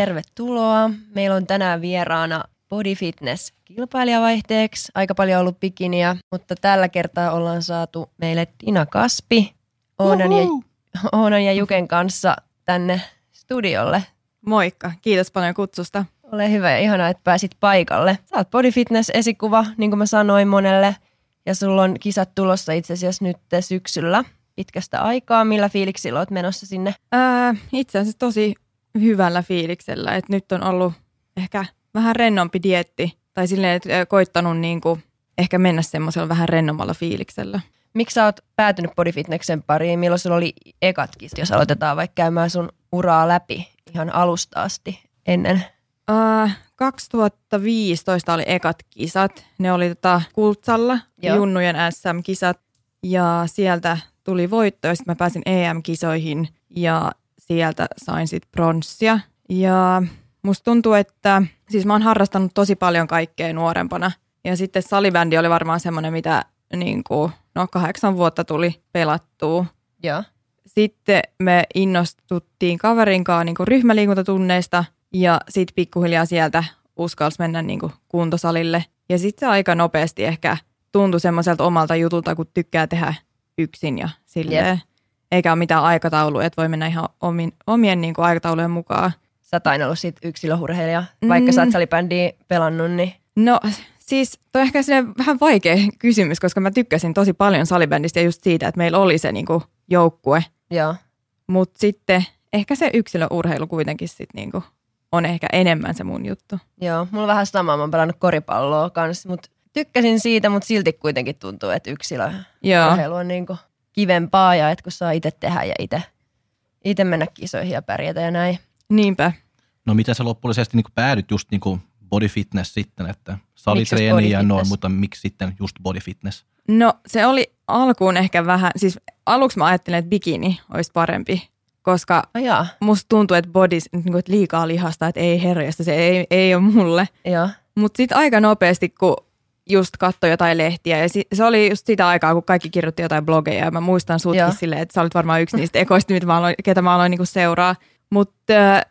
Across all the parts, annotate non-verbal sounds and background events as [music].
tervetuloa. Meillä on tänään vieraana Body Fitness kilpailijavaihteeksi. Aika paljon ollut bikiniä, mutta tällä kertaa ollaan saatu meille Tina Kaspi Oonan ja, Oonan ja Juken kanssa tänne studiolle. Moikka, kiitos paljon kutsusta. Ole hyvä ja ihanaa, että pääsit paikalle. Sä oot Body Fitness-esikuva, niin kuin mä sanoin monelle, ja sulla on kisat tulossa itse asiassa nyt syksyllä pitkästä aikaa. Millä fiiliksillä oot menossa sinne? Ää, itse asiassa tosi hyvällä fiiliksellä, että nyt on ollut ehkä vähän rennompi dietti, tai silleen, että koittanut niin kuin ehkä mennä semmoisella vähän rennommalla fiiliksellä. Miksi sä oot päätynyt bodyfitneksen pariin? Milloin sulla oli ekatkin, jos aloitetaan vaikka käymään sun uraa läpi ihan alusta asti ennen? Uh, 2015 oli ekat kisat. Ne oli tota Kultsalla, Joo. Junnujen SM-kisat. Ja sieltä tuli voitto ja sitten mä pääsin EM-kisoihin ja sieltä sain sitten pronssia. Ja musta tuntuu, että siis mä oon harrastanut tosi paljon kaikkea nuorempana. Ja sitten salibändi oli varmaan semmoinen, mitä niin kuin, no kahdeksan vuotta tuli pelattua. Ja. Sitten me innostuttiin kaverin kanssa niin ryhmäliikuntatunneista ja sitten pikkuhiljaa sieltä uskalsi mennä niin kuin kuntosalille. Ja sitten se aika nopeasti ehkä tuntui semmoiselta omalta jutulta, kun tykkää tehdä yksin ja silleen. Yep. Eikä ole mitään aikataulua, että voi mennä ihan omin, omien niin kuin aikataulujen mukaan. Sä oot aina ollut sit yksilöhurheilija, vaikka mm. sä oot salibändiä pelannut, niin... No siis toi on ehkä vähän vaikea kysymys, koska mä tykkäsin tosi paljon salibändistä ja just siitä, että meillä oli se niin kuin joukkue. Joo. Mutta sitten ehkä se yksilöurheilu kuitenkin sit niin kuin on ehkä enemmän se mun juttu. Joo, mulla on vähän sama, mä oon pelannut koripalloa kanssa, mutta tykkäsin siitä, mutta silti kuitenkin tuntuu, että yksilöurheilu on niin kuin kivempaa ja että kun saa itse tehdä ja itse, itse mennä kisoihin ja pärjätä ja näin. Niinpä. No miten sä loppullisesti niin päädyt just niin kuin body fitness sitten, että salitreeni ja noin, mutta miksi sitten just body fitness? No se oli alkuun ehkä vähän, siis aluksi mä ajattelin, että bikini olisi parempi, koska oh, musta tuntuu, että body, niin kuin, että liikaa lihasta, että ei herjasta, se ei, ei ole mulle. Mutta sitten aika nopeasti, kun just katsoi jotain lehtiä. Ja se oli just sitä aikaa, kun kaikki kirjoitti jotain blogeja. Ja mä muistan sutkin silleen, että sä olit varmaan yksi niistä ekoista, mitä mä aloin, ketä mä aloin niinku seuraa. Mutta äh,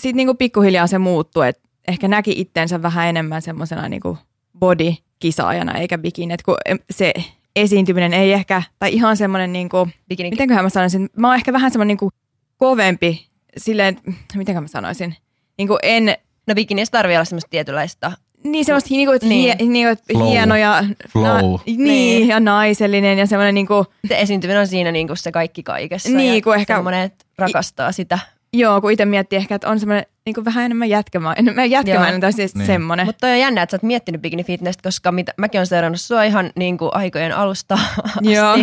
sitten niinku pikkuhiljaa se muuttui, että ehkä näki itteensä vähän enemmän semmoisena niinku body-kisaajana eikä bikini, että kun se esiintyminen ei ehkä, tai ihan semmoinen niinku, mitenköhän mä sanoisin, mä oon ehkä vähän semmoinen niinku kovempi silleen, mitenköhän mä sanoisin, niinku en... No bikinissä tarvii olla semmoista tietynlaista niin semmoista niinku, niin. Hie, niinku, että Flow. hieno ja, Flow. Na, niin, niin, ja naisellinen ja semmoinen niinku, se esiintyminen on siinä niinku se kaikki kaikessa niin, ja ehkä, semmoinen, että rakastaa sitä. Joo, kun itse miettii ehkä, että on semmoinen niinku vähän enemmän jätkämäinen, enemmän jätkämäinen tai siis niin. semmoinen. Mutta on jännä, että sä oot miettinyt bikini fitness, koska mitä, mäkin olen seurannut sua ihan niinku aikojen alusta asti. Joo.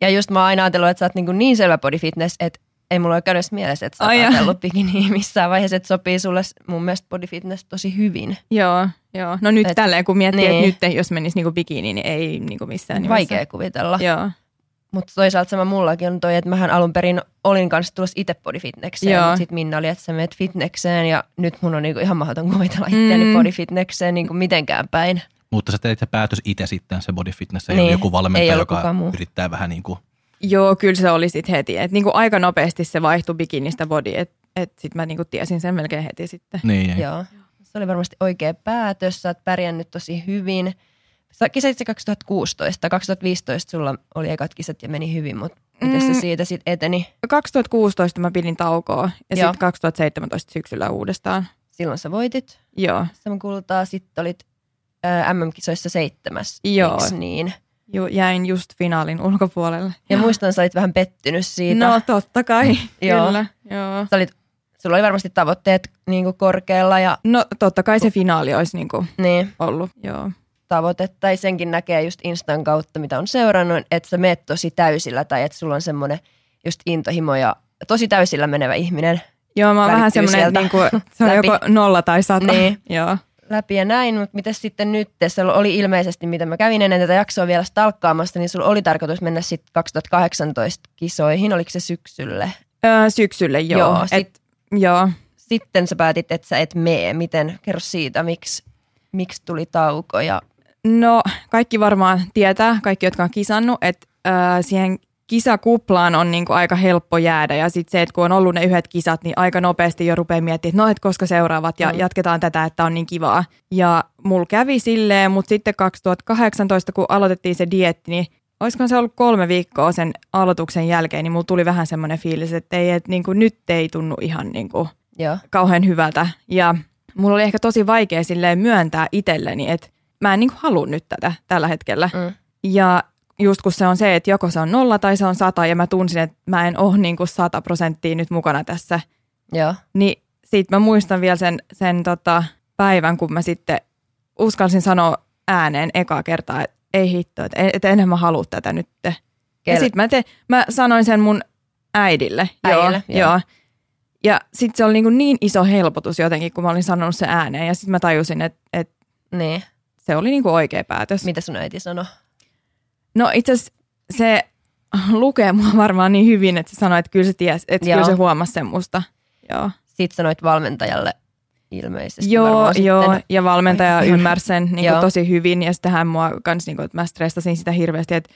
Ja just mä oon aina ajatellut, että sä oot niinku niin selvä body fitness, että ei mulla ole käynyt mielessä, että sä oot ajatellut bikini missään vaiheessa, että sopii sulle mun mielestä body fitness tosi hyvin. Joo, joo. No nyt Et, tälleen kun miettii, niin. että nyt jos menisi niinku bikini, niin ei niinku missään nimessä. Vaikea kuvitella. Joo. Mutta toisaalta sama mullakin on toi, että mähän alun perin olin kanssa tulossa itse body fitnesseen, mutta sitten Minna oli, että sä menet fitnesseen ja nyt mun on niinku ihan mahdoton kuvitella itseäni mm. body fitnesseen niinku mitenkään päin. Mutta sä teet se päätös itse sitten, se body fitness, ei niin. ole joku valmentaja, joka muu. yrittää vähän niin kuin Joo, kyllä se oli sitten heti. Et niinku aika nopeasti se vaihtui bikinistä body, että et sitten mä niinku tiesin sen melkein heti sitten. Niin. Joo. Se oli varmasti oikea päätös. Sä oot pärjännyt tosi hyvin. Sä kisasit se 2016. 2015 sulla oli ekat kisat ja meni hyvin, mutta miten se mm. siitä sitten eteni? 2016 mä pidin taukoa ja sitten 2017 syksyllä uudestaan. Silloin sä voitit. Joo. Saman kultaa. Sitten olit äh, MM-kisoissa seitsemäs, Joo. niin? Ju, jäin just finaalin ulkopuolelle. Ja muistan, sä olit vähän pettynyt siitä. No totta kai, joo. [laughs] kyllä. Joo. Sä olit, sulla oli varmasti tavoitteet niin kuin korkealla. Ja... No totta kai se finaali olisi niin kuin niin. ollut, joo. Tavoite, tai senkin näkee just Instan kautta, mitä on seurannut, että sä meet tosi täysillä tai että sulla on semmoinen just intohimo ja tosi täysillä menevä ihminen. Joo, mä oon vähän semmoinen, niin kuin, se on [laughs] joko nolla tai sata. Niin. joo läpi ja näin, mutta mitä sitten nyt, se oli ilmeisesti, mitä mä kävin ennen tätä jaksoa vielä stalkkaamassa, niin sulla oli tarkoitus mennä sitten 2018 kisoihin, oliko se syksylle? Öö, syksylle, joo. Joo, sit, et, joo. Sitten sä päätit, että sä et mene. Miten, kerro siitä, miksi, miksi tuli tauko? Ja... No, kaikki varmaan tietää, kaikki, jotka on kisannut, että öö, siihen kisakuplaan on niin kuin aika helppo jäädä ja sitten se, että kun on ollut ne yhdet kisat, niin aika nopeasti jo rupeaa miettimään, että no, et koska seuraavat ja mm. jatketaan tätä, että on niin kivaa. Ja mulla kävi silleen, mutta sitten 2018, kun aloitettiin se dietti, niin olisiko se ollut kolme viikkoa sen aloituksen jälkeen, niin mulla tuli vähän semmoinen fiilis, että, ei, että niin kuin, nyt ei tunnu ihan niin kuin Joo. kauhean hyvältä. Ja mulla oli ehkä tosi vaikea silleen myöntää itselleni, että mä en niin kuin halua nyt tätä tällä hetkellä. Mm. Ja just kun se on se, että joko se on nolla tai se on sata ja mä tunsin, että mä en ole niin kuin sata prosenttia nyt mukana tässä. Joo. Niin sit mä muistan vielä sen, sen tota päivän, kun mä sitten uskalsin sanoa ääneen ekaa kertaa, että ei hitto, että, että enhän mä halua tätä nyt. Kel- ja sitten mä, te, mä sanoin sen mun äidille. Äidille, joo. joo. Ja sitten se oli niin, niin iso helpotus jotenkin, kun mä olin sanonut se ääneen. Ja sitten mä tajusin, että, että niin. se oli niin kuin oikea päätös. Mitä sun äiti sanoi? No itse asiassa se lukee mua varmaan niin hyvin, että se sanoi, että kyllä se ties, että joo. kyllä se huomasi sen musta. Joo. Sitten sanoit valmentajalle ilmeisesti Joo, joo sitten. ja valmentaja ymmärsi sen niin kuin tosi hyvin ja sitten hän mua kans, niin kuin, että mä stressasin sitä hirveästi, että,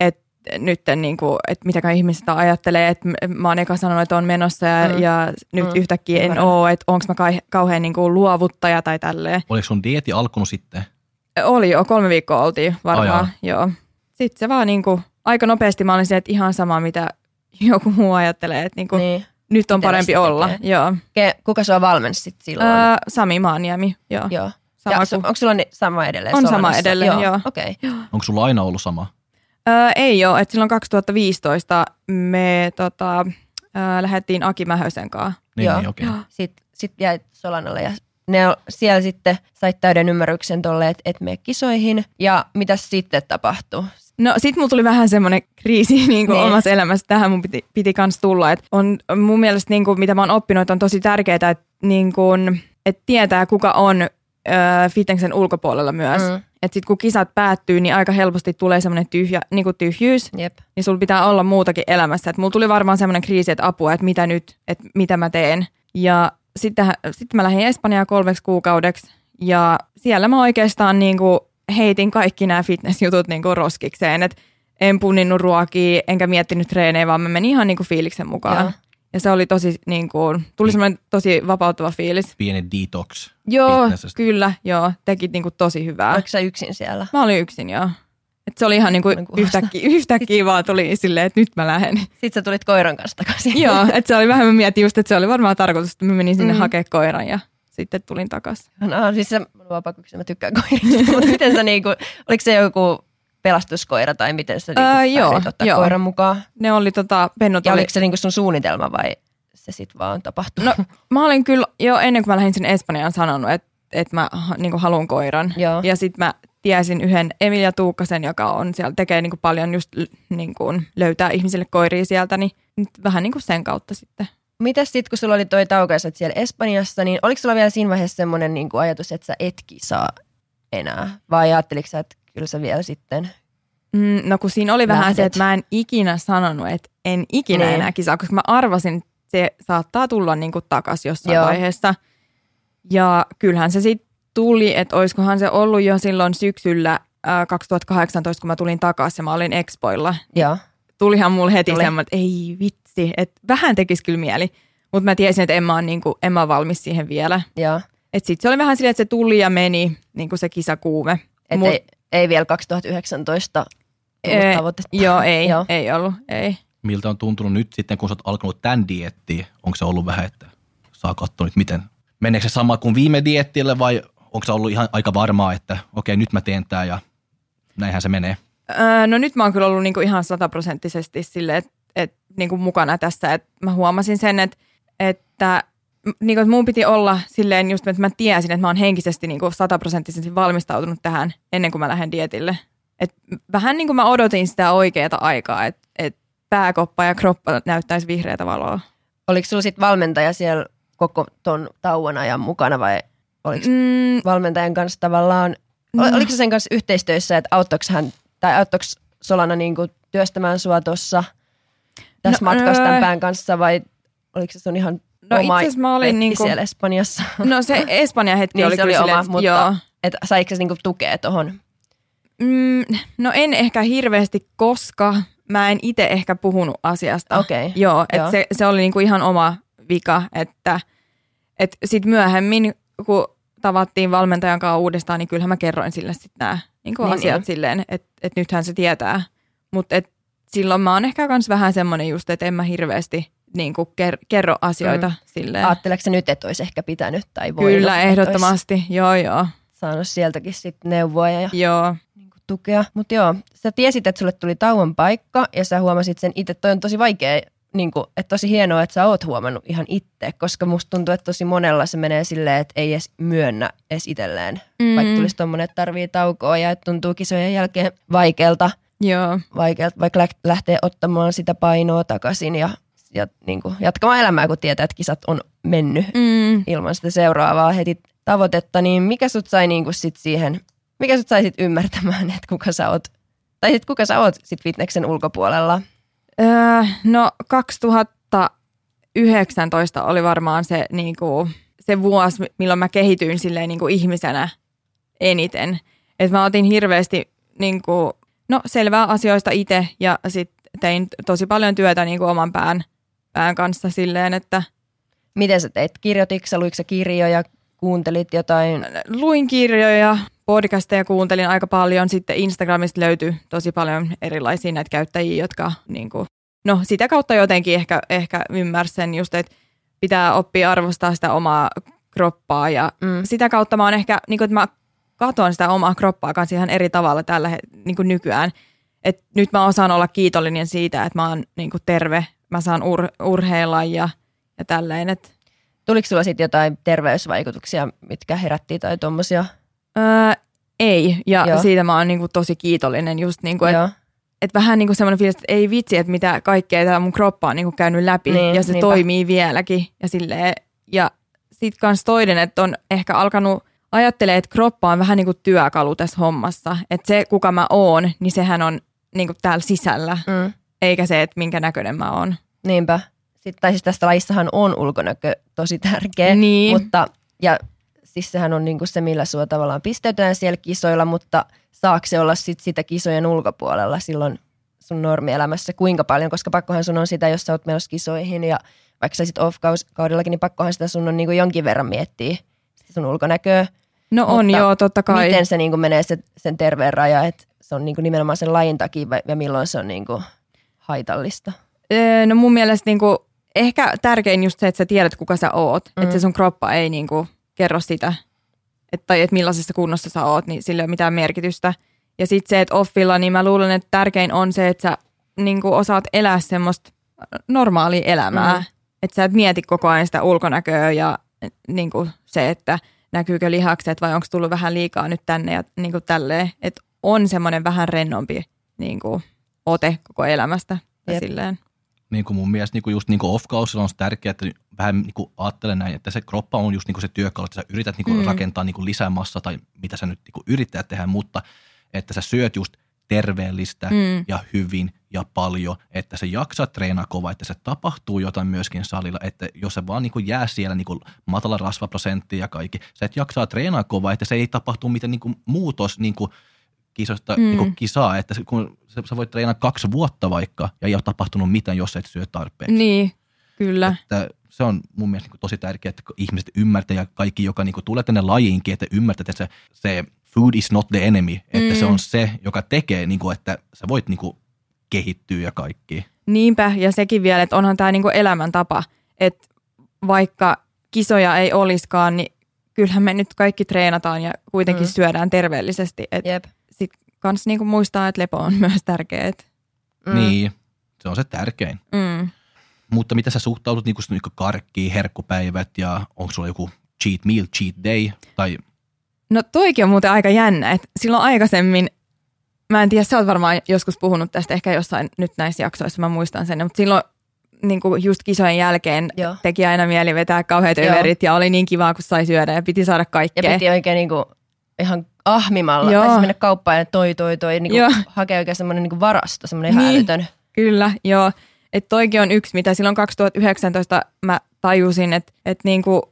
että nyt niin kuin, että mitäkään ihmiset ajattelee, että mä oon eka sanonut, että on menossa ja, mm. ja nyt mm. yhtäkkiä en ole, että onko mä kauhean niin kuin luovuttaja tai tälleen. Oliko sun dieti alkanut sitten? Oli jo, kolme viikkoa oltiin varmaan, oh, joo. Sitten se vaan niin kuin, aika nopeasti mä olin se, että ihan sama mitä [laughs] joku muu ajattelee, että niin kuin, niin nyt on parempi olla. Joo. Ke, kuka sua valmensi sit silloin? Öö, Sami Maaniemi, joo. joo. Sama ja. Onko sulla sama edelleen? On Solanossa? sama edelleen, joo. joo. Okay. Onko sulla aina ollut sama? Öö, ei ole, että silloin 2015 me tota, öö, lähdettiin Aki Mähösen kanssa. Niin, joo. niin okei. Okay. Sitten sit jäit Solanalle ja ne siellä sitten sait täyden ymmärryksen tolle, että et mene kisoihin. Ja mitä sitten tapahtui? No sit mulla tuli vähän semmoinen kriisi [laughs] niin kuin niin. omassa elämässä. Tähän mun piti, piti kans tulla. Et on mun mielestä niin kuin, mitä mä oon oppinut, on tosi tärkeää, että niin kuin, et tietää kuka on ö, fitneksen ulkopuolella myös. Mm. Että sit kun kisat päättyy, niin aika helposti tulee semmoinen tyhjä, niin kuin tyhjyys. Jep. Niin sulla pitää olla muutakin elämässä. Et mulla tuli varmaan semmoinen kriisi, että apua, että mitä nyt, että mitä mä teen. Ja sitten, sitten mä lähdin Espanjaan kolmeksi kuukaudeksi. Ja siellä mä oikeastaan niin kuin heitin kaikki nämä fitnessjutut niin kuin roskikseen, että en punninnut ruokia, enkä miettinyt treenejä, vaan mä menin ihan niin kuin fiiliksen mukaan. Joo. Ja se oli tosi, niin kuin, tuli semmoinen tosi vapauttava fiilis. Pieni detox. Joo, kyllä, joo. Teki niin kuin tosi hyvää. Oliko sä yksin siellä? Mä olin yksin, joo. Et se oli ihan niinku yhtäkkiä, yhtäkkiä vaan tuli silleen, että nyt mä lähden. Sitten sä tulit koiran kanssa takaisin. Joo, [laughs] että se oli vähän, mä mietin just, että se oli varmaan tarkoitus, että mä menin sinne mm. hakemaan koiran ja sitten tulin takaisin. No siis se, mä tykkään koirista, [laughs] mutta miten sä niinku, oliko se joku pelastuskoira tai miten sä niinku öö, joo, ottaa joo. koiran mukaan? Ne oli tota, pennut ja oli... oliko se niinku sun suunnitelma vai se sitten vaan tapahtui? No [laughs] mä olin kyllä jo ennen kuin mä lähdin sinne Espanjaan sanonut, että että mä niinku haluan koiran. Joo. Ja sitten mä tiesin yhden Emilia Tuukkasen, joka on siellä, tekee niinku paljon just niinku, löytää ihmisille koiria sieltä, niin nyt vähän niinku sen kautta sitten Mitäs sitten, kun sulla oli toi taukaisat siellä Espanjassa, niin oliko sulla vielä siinä vaiheessa semmoinen niin kuin ajatus, että sä etki saa enää? Vai ajatteliko sä, että kyllä sä vielä sitten mm, No kun siinä oli lähdet. vähän se, että mä en ikinä sanonut, että en ikinä niin. enää kisaa, koska mä arvasin, että se saattaa tulla niin kuin takas jossain Joo. vaiheessa. Ja kyllähän se sitten tuli, että olisikohan se ollut jo silloin syksyllä 2018, kun mä tulin takaisin ja mä olin Expoilla. Joo. Tulihan mulle heti semmoinen, että ei vittu asti, että vähän tekisi kyllä mieli, mutta mä tiesin, että en mä ole, niin kuin, en mä ole valmis siihen vielä. Joo. Sitten se oli vähän silleen, että se tuli ja meni, niin kuin se kisakuume. Et Mut, ei, ei vielä 2019 ei, tavoitetta. Joo, ei, joo. ei ollut, ei. Miltä on tuntunut nyt sitten, kun sä oot alkanut tämän diettiin? Onko se ollut vähän, että saa katsoa nyt miten, meneekö se sama kuin viime diettille vai onko se ollut ihan aika varmaa, että okei, nyt mä teen tää ja näinhän se menee? Öö, no nyt mä oon kyllä ollut niinku ihan sataprosenttisesti silleen, että et, niin kuin mukana tässä. Et mä huomasin sen, että, että niin kuin, mun piti olla silleen just, että mä tiesin, että mä oon henkisesti niin kuin sataprosenttisesti valmistautunut tähän ennen kuin mä lähden dietille. Et vähän niin kuin mä odotin sitä oikeaa aikaa, että et pääkoppa ja kroppa näyttäisi vihreätä valoa. Oliko sulla sitten valmentaja siellä koko ton tauon ajan mukana vai oliko mm. valmentajan kanssa tavallaan, no. oliko se sen kanssa yhteistyössä, että auttoiko hän, tai auttoiko Solana niin kuin työstämään sua tuossa – tässä no, matkassa tämän pään kanssa vai oliko se sun ihan no, oma itse mä olin niinku, siellä Espanjassa? [laughs] No se Espanja hetki niin oli, se oli oma, silleen, mutta joo. Et saiko se niinku tukea tuohon? Mm, no en ehkä hirveästi, koska mä en itse ehkä puhunut asiasta. Okei. Okay. Joo, että se, se oli niinku ihan oma vika, että et sitten myöhemmin, kun tavattiin valmentajan kanssa uudestaan, niin kyllähän mä kerroin sille sitten nämä niinku niin, asiat niin. silleen, että et nythän se tietää. Mutta silloin mä oon ehkä myös vähän semmoinen just, että en mä hirveästi niin kuin ker- kerro asioita mm. silleen. Ajatteleeko nyt, että olisi ehkä pitänyt tai voinut? Kyllä, ehdottomasti. Joo, joo. Saanut sieltäkin sitten neuvoa ja joo. Niin kuin tukea. Mutta joo, sä tiesit, että sulle tuli tauon paikka ja sä huomasit sen itse. Toi on tosi vaikea, niin kuin, että tosi hienoa, että sä oot huomannut ihan itse, koska musta tuntuu, että tosi monella se menee silleen, että ei edes myönnä edes itselleen. Mm. Vaikka tulisi tommonen, että tarvii taukoa ja että tuntuu kisojen jälkeen vaikealta. Joo. Vaikealta, vaikka lähtee ottamaan sitä painoa takaisin ja ja niin kuin jatkamaan elämää, kun tietää, että kisat on mennyt mm. ilman sitä seuraavaa heti tavoitetta, niin mikä sut sai niin kuin sit siihen, mikä sut sai sit ymmärtämään, että kuka sä oot, tai sit kuka sä oot sit fitneksen ulkopuolella? Öö, no 2019 oli varmaan se, niin kuin, se vuosi, milloin mä kehityin silleen niin kuin ihmisenä eniten. Et mä otin hirveästi niin kuin, no, selvää asioista itse ja sitten tein tosi paljon työtä niin kuin oman pään – pään kanssa silleen, että... Miten sä teit? Kirjoititko sä, luitko kirjoja, kuuntelit jotain? Luin kirjoja, podcasteja kuuntelin aika paljon. Sitten Instagramista löytyi tosi paljon erilaisia näitä käyttäjiä, jotka niin kuin, no sitä kautta jotenkin ehkä, ehkä ymmärsen just, että pitää oppia arvostaa sitä omaa kroppaa ja mm. sitä kautta mä oon ehkä, niin kuin, että mä katon sitä omaa kroppaa kanssa ihan eri tavalla tällä niin kuin nykyään. Et nyt mä osaan olla kiitollinen siitä, että mä oon niin kuin terve mä saan ur, urheilla ja, ja tälleen. Et. Tuliko sulla sitten jotain terveysvaikutuksia, mitkä herättiin tai tuommoisia? Öö, ei, ja Joo. siitä mä oon niinku tosi kiitollinen just niinku, että et vähän niinku semmoinen fiilis, että ei vitsi, että mitä kaikkea tämä mun kroppa on niinku käynyt läpi niin, ja se niinpä. toimii vieläkin ja silleen. Ja sitten kans toinen, että on ehkä alkanut ajattelee, että kroppa on vähän niin kuin työkalu tässä hommassa. Että se, kuka mä oon, niin sehän on niin kuin täällä sisällä. Mm eikä se, että minkä näköinen mä oon. Niinpä. Sitten, tai siis tästä lajissahan on ulkonäkö tosi tärkeä, niin. mutta ja siis sehän on niinku se, millä sua tavallaan pisteytetään siellä kisoilla, mutta saako se olla sit sitä kisojen ulkopuolella silloin sun normielämässä kuinka paljon, koska pakkohan sun on sitä, jos sä oot menossa kisoihin ja vaikka sä sit off-kaudellakin, niin pakkohan sitä sun on niinku jonkin verran miettiä sun ulkonäköä. No on mutta joo, totta kai. Miten se niinku menee se, sen terveen raja, että se on niinku nimenomaan sen lajin takia ja milloin se on niinku haitallista? no mun mielestä niinku, ehkä tärkein just se, että sä tiedät kuka sä oot. Mm. Että se sun kroppa ei niinku kerro sitä, että, tai että millaisessa kunnossa sä oot, niin sillä ei ole mitään merkitystä. Ja sitten se, että offilla, niin mä luulen, että tärkein on se, että sä niinku osaat elää semmoista normaalia elämää. Mm. Että sä et mieti koko ajan sitä ulkonäköä ja niinku se, että näkyykö lihakset vai onko tullut vähän liikaa nyt tänne ja niinku tälleen. Että on semmoinen vähän rennompi niinku, ote koko elämästä. Ja silleen. Niin kuin mun mielestä niin kuin just niin kuin off-kausilla on tärkeää, että vähän niin kuin ajattelen näin, että se kroppa on just niin kuin se työkalu, että sä yrität niin kuin mm. rakentaa niin kuin lisää massa tai mitä sä nyt niin kuin yrittää tehdä, mutta että sä syöt just terveellistä mm. ja hyvin ja paljon, että se jaksaa treenaa kova, että se tapahtuu jotain myöskin salilla, että jos se vaan niin kuin jää siellä niin kuin matala rasvaprosentti ja kaikki, sä et jaksaa treenaa kova, että se ei tapahtu mitään niin kuin muutos niin kuin kisosta mm. niin kuin kisaa, että kun sä voit treenata kaksi vuotta vaikka ja ei ole tapahtunut mitään, jos et syö tarpeeksi. Niin, kyllä. Että se on mun mielestä niin tosi tärkeää, että ihmiset ymmärtää ja kaikki, joka niin kuin tulee tänne lajiinkin, että ymmärtää, että se, se food is not the enemy, että mm. se on se, joka tekee, niin kuin, että sä voit niin kuin, kehittyä ja kaikki. Niinpä, ja sekin vielä, että onhan tämä niin elämäntapa, että vaikka kisoja ei olisikaan, niin kyllähän me nyt kaikki treenataan ja kuitenkin mm. syödään terveellisesti. Et Jep kans niinku muistaa, että lepo on [laughs] myös tärkeä. Mm. Niin, se on se tärkein. Mm. Mutta mitä sä suhtaudut niinku, niinku karkkiin, herkkupäivät ja onko sulla joku cheat meal, cheat day? Tai... No toikin on muuten aika jännä, että silloin aikaisemmin, mä en tiedä, sä oot varmaan joskus puhunut tästä ehkä jossain nyt näissä jaksoissa, mä muistan sen, mutta silloin niin kuin just kisojen jälkeen Joo. teki aina mieli vetää kauheat överit ja oli niin kivaa, kun sai syödä ja piti saada kaikkea. Ja piti oikein niin kuin ihan ahmimalla. Joo. Tai mennä kauppaan ja toi, toi, toi. Niin kuin hakee oikein semmoinen niin varasto, semmoinen niin, älytön. Kyllä, joo. Että toikin on yksi, mitä silloin 2019 mä tajusin, että, että niin kuin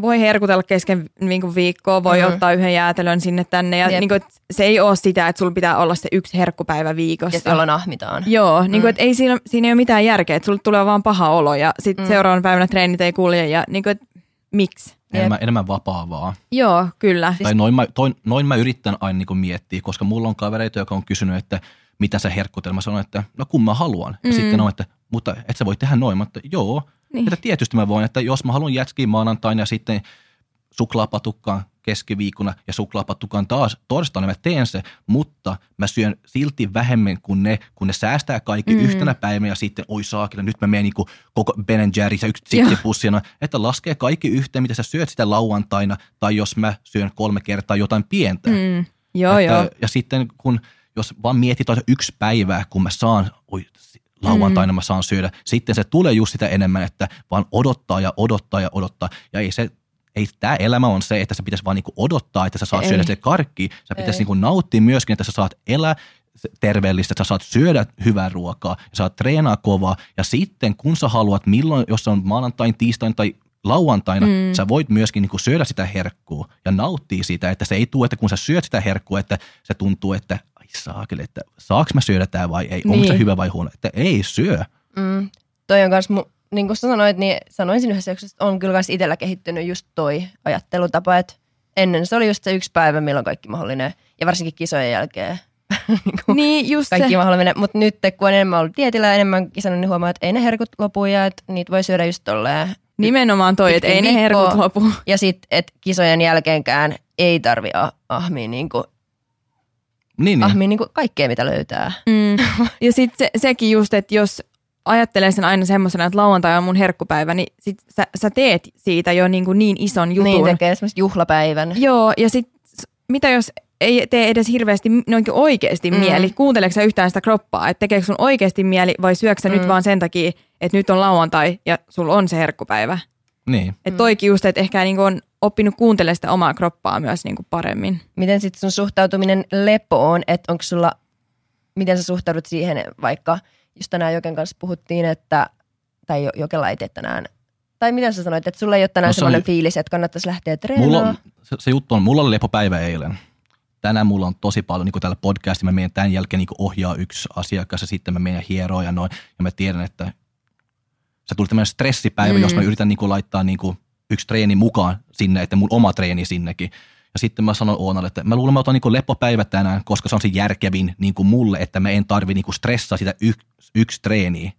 voi herkutella kesken niin viikkoa, voi mm. ottaa yhden jäätelön sinne tänne. Ja niin kuin, se ei ole sitä, että sulla pitää olla se yksi herkkupäivä viikossa. Ja jolloin ahmitaan. Joo, niin kuin, mm. että ei siinä, siinä ei ole mitään järkeä, että sulla tulee vaan paha olo ja sitten mm. seuraavan päivänä treenit ei kulje ja niin kuin, että miksi? Enemmän, enemmän vapaavaa. Joo, kyllä. Tai noin mä, toi, noin mä yritän aina niin miettiä, koska mulla on kavereita, joka on kysynyt, että mitä se herkkutelma sanoo, että no kun mä haluan. Mm. Ja sitten on, että mutta et sä voi tehdä noin. Mutta joo, niin. että tietysti mä voin, että jos mä haluan jätskiä maanantaina ja sitten suklaapatukkaan keskiviikkona ja suklaapatukkaan taas torstaina mä teen se, mutta mä syön silti vähemmän kuin ne, kun ne säästää kaikki mm. yhtenä päivänä ja sitten oi saakille, nyt mä menen niin koko Ben Jerry's ja yksi pussina, että laskee kaikki yhteen, mitä sä syöt sitä lauantaina tai jos mä syön kolme kertaa jotain pientä. Mm. Joo, että, joo. Ja sitten kun, jos vaan mietit yksi päivää, kun mä saan, oi lauantaina mm. mä saan syödä. Sitten se tulee just sitä enemmän, että vaan odottaa ja odottaa ja odottaa. Ja ei se ei tämä elämä on se, että sä pitäisi vaan niinku odottaa, että sä saat ei. syödä se karkki. Sä pitäisi niinku nauttia myöskin, että sä saat elää terveellistä, että sä saat syödä hyvää ruokaa ja saat treenaa kovaa. Ja sitten kun sä haluat, milloin, jos on maanantain, tiistain tai lauantaina, mm. sä voit myöskin niinku syödä sitä herkkua ja nauttia siitä, että se ei tule, että kun sä syöt sitä herkkua, että se tuntuu, että saakeli, että saaks mä syödä tää vai ei, niin. onko se hyvä vai huono, että ei syö. Mm. Toi on kans, mu- niin kuin sä sanoit, niin sanoisin yhdessä että on kyllä kans itsellä kehittynyt just toi ajattelutapa, että ennen se oli just se yksi päivä, milloin kaikki mahdollinen, ja varsinkin kisojen jälkeen. [laughs] niin, niin just kaikki se. mahdollinen, mutta nyt kun on enemmän ollut dietillä enemmän kisannut, niin huomaa, että ei ne herkut lopu ja että niitä voi syödä just tolleen. Nimenomaan toi, että ei ne herkut lopu. Ja sitten, että kisojen jälkeenkään ei tarvi ahmia niin kuin niin, niin. ahmii niin kuin kaikkea, mitä löytää. Mm. [laughs] Ja sitten se, sekin just, että jos ajattelee sen aina semmoisena, että lauantai on mun herkkupäivä, niin sit sä, sä teet siitä jo niin, kuin niin ison jutun. Niin, tekee esimerkiksi juhlapäivän. Joo, ja sitten mitä jos ei tee edes hirveästi noin oikeasti mm. mieli. Kuunteleeko yhtään sitä kroppaa, että tekeekö sun oikeasti mieli vai syöksä mm. nyt vaan sen takia, että nyt on lauantai ja sulla on se herkkupäivä. Niin. Että toikin just, että ehkä niin on oppinut kuuntelemaan sitä omaa kroppaa myös niin kuin paremmin. Miten sitten sun suhtautuminen lepoon, että onko sulla, miten sä suhtaudut siihen vaikka, just tänään Joken kanssa puhuttiin, että, tai Jokella ei tee tänään, tai miten sä sanoit, että sulla ei ole tänään no, se sellainen oli, fiilis, että kannattaisi lähteä treenaamaan? Mulla se, se, juttu on, mulla oli lepopäivä eilen. Tänään mulla on tosi paljon, niin kuin täällä podcastilla, mä menen tämän jälkeen niin ohjaa yksi asiakas ja sitten mä menen hieroa ja noin. Ja mä tiedän, että se tuli tämmöinen stressipäivä, mm. jos mä yritän niin kuin laittaa niin kuin yksi treeni mukaan sinne, että mun oma treeni sinnekin. Ja sitten mä sanoin Oonalle, että mä luulen, että mä otan niin lepopäivä tänään, koska se on se järkevin niin kuin mulle, että mä en tarvi niin kuin stressaa sitä yksi, yksi treeniä,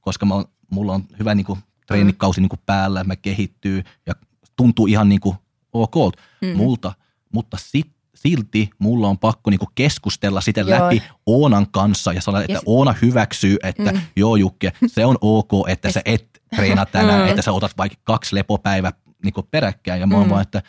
koska mä on, mulla on hyvä niin kuin treenikausi niin kuin päällä, mä kehittyy ja tuntuu ihan niin kuin ok mm. multa, mutta sitten silti mulla on pakko niinku keskustella sitä joo. läpi Oonan kanssa ja sanoa, että yes. Oona hyväksyy, että mm. joo Jukke, se on ok, että yes. sä et treenaa tänään, mm. että sä otat vaikka kaksi lepopäivää niinku peräkkäin. Ja mä oon mm. vaan, että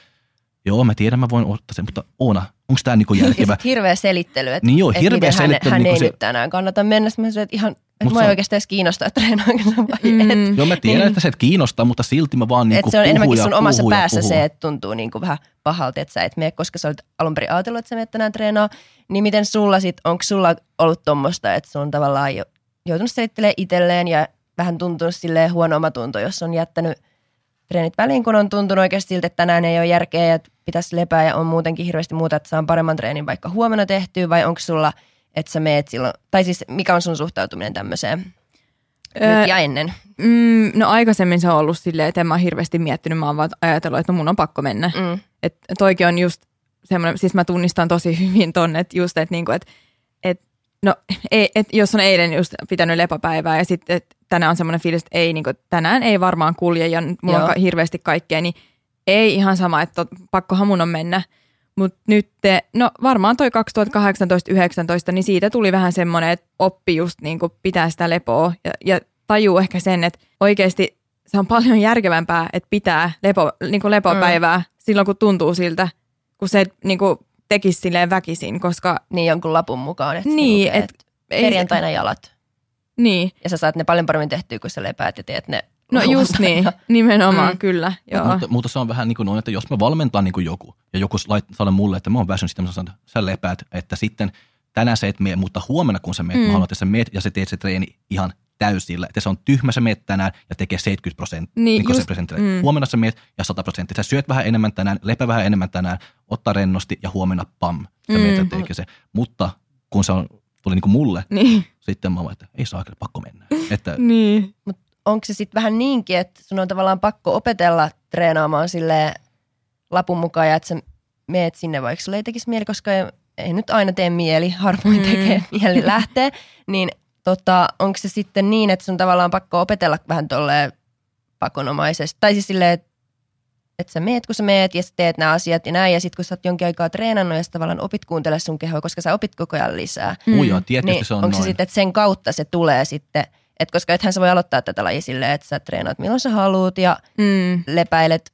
joo mä tiedän mä voin ottaa sen, mutta Oona, onko tämä niinku järkevä? Ja hirveä selittely, että, niin joo, hirveä että selittely, hän, hän niin ei se... nyt tänään kannata mennä. Mä sanoin, että ihan että mua ei oikeastaan edes kiinnostaa, että treenaanko vai mm. et. Joo, mä tiedän, niin. että se et kiinnostaa, mutta silti mä vaan niinku Se on enemmänkin sun omassa päässä se, että tuntuu niinku vähän pahalta, että sä et mene, koska sä olet alun perin ajatellut, että sä menet tänään treenaa. Niin miten sulla sit, onko sulla ollut tuommoista, että sun tavallaan jo, joutunut selittelemään itselleen ja vähän tuntunut silleen huono omatunto, jos on jättänyt treenit väliin, kun on tuntunut oikeasti siltä, että tänään ei ole järkeä ja pitäisi lepää ja on muutenkin hirveästi muuta, että saan paremman treenin vaikka huomenna tehtyä vai onko sulla – että sä meet silloin, tai siis mikä on sun suhtautuminen tämmöiseen öö, nyt ja ennen? Mm, no aikaisemmin se on ollut silleen, että en mä hirveästi miettinyt, mä oon vaan ajatellut, että no mun on pakko mennä. Mm. Että toikin on just semmoinen, siis mä tunnistan tosi hyvin tonne, että just, että niinku, että et, no, ei, et jos on eilen just pitänyt lepopäivää ja sitten tänään on semmoinen fiilis, että ei, niinku, tänään ei varmaan kulje ja mulla Joo. on hirveästi kaikkea, niin ei ihan sama, että pakkohan mun on mennä. Mutta nyt, no varmaan toi 2018-2019, niin siitä tuli vähän semmoinen, että oppi just niin kuin pitää sitä lepoa ja, ja tajuu ehkä sen, että oikeasti se on paljon järkevämpää, että pitää lepo, niin kuin lepopäivää mm. silloin, kun tuntuu siltä, kun se niin kuin tekisi silleen väkisin, koska... Niin jonkun lapun mukaan, että niin, et, perjantaina jalat. Niin. Ja sä saat ne paljon paremmin tehtyä, kun sä lepäät ja teet ne No just niin, nimenomaan mm. kyllä. Joo. Mutta, mutta se on vähän niin kuin noin, että jos me valmentaa niin kuin joku ja joku sanoo mulle, että mä oon väsynyt, sitten mä sanon, että sä lepäät, että sitten tänään sä et mene, mutta huomenna kun sä meet, mm. mä haluan, että sä meet ja sä teet se treeni ihan täysillä. Että se on tyhmä, sä meet tänään ja tekee 70 prosenttia. Niin, niin just, prosenttia. Mm. Huomenna sä meet ja 100 prosenttia. Sä syöt vähän enemmän tänään, lepä vähän enemmän tänään, ottaa rennosti ja huomenna pam. Sä mm. meet ja se. Mutta kun se on, tuli niin kuin mulle, niin. sitten mä että ei saa kyllä pakko mennä. [laughs] Että, niin. Mut onko se sitten vähän niinkin, että sun on tavallaan pakko opetella treenaamaan sille lapun mukaan ja että sä meet sinne, vaikka sulle ei tekisi mieli, koska ei, ei nyt aina tee mieli, harvoin mm. tekee mieli lähteä, niin tota, onko se sitten niin, että sun tavallaan pakko opetella vähän tolleen pakonomaisesti, tai siis silleen, että että sä meet, kun sä meet ja sä teet nämä asiat ja näin. Ja sitten kun sä oot jonkin aikaa treenannut ja sä tavallaan opit kuuntele sun kehoa, koska sä opit koko ajan lisää. Mm. Uja, niin se on onko se sitten, että sen kautta se tulee sitten, että koska ethän sä voi aloittaa tätä lajia silleen, että sä treenaat milloin sä haluut ja mm. lepäilet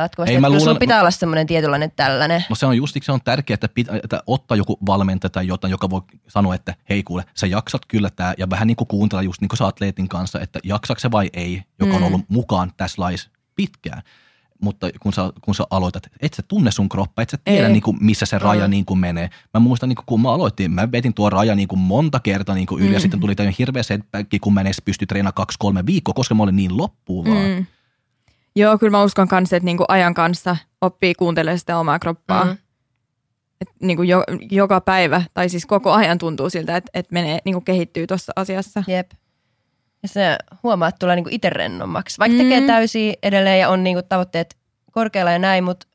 jatkuvasti. Ei, mä luulen, pitää olla semmoinen tietynlainen tällainen. No se on just se on tärkeää, että, pitä, että ottaa joku valmentaja tai jotain, joka voi sanoa, että hei kuule, sä jaksat kyllä tämä ja vähän niin kuin kuuntella just niin kuin sä atleetin kanssa, että jaksatko se vai ei, joka mm. on ollut mukaan tässä lais pitkään mutta kun sä, kun sä aloitat, et sä tunne sun kroppa, et sä tiedä niin kuin, missä se raja mm. niin kuin menee. Mä muistan, niin kuin, kun mä aloitin, mä vetin tuo raja niin kuin monta kertaa niin kuin yli mm. ja sitten tuli tämmöinen hirveä setback, kun mä en edes pysty treenaamaan kaksi-kolme viikkoa, koska mä olin niin loppuun vaan. Mm. Joo, kyllä mä uskon kanssa, että niin kuin ajan kanssa oppii kuuntelemaan sitä omaa kroppaa. Mm. Et niin kuin jo, joka päivä, tai siis koko ajan tuntuu siltä, että, että menee, niin kuin kehittyy tuossa asiassa. Jep. Ja se huomaa, että tulee niinku itse rennommaksi. Vaikka mm. tekee täysiä edelleen ja on niinku tavoitteet korkealla ja näin, mutta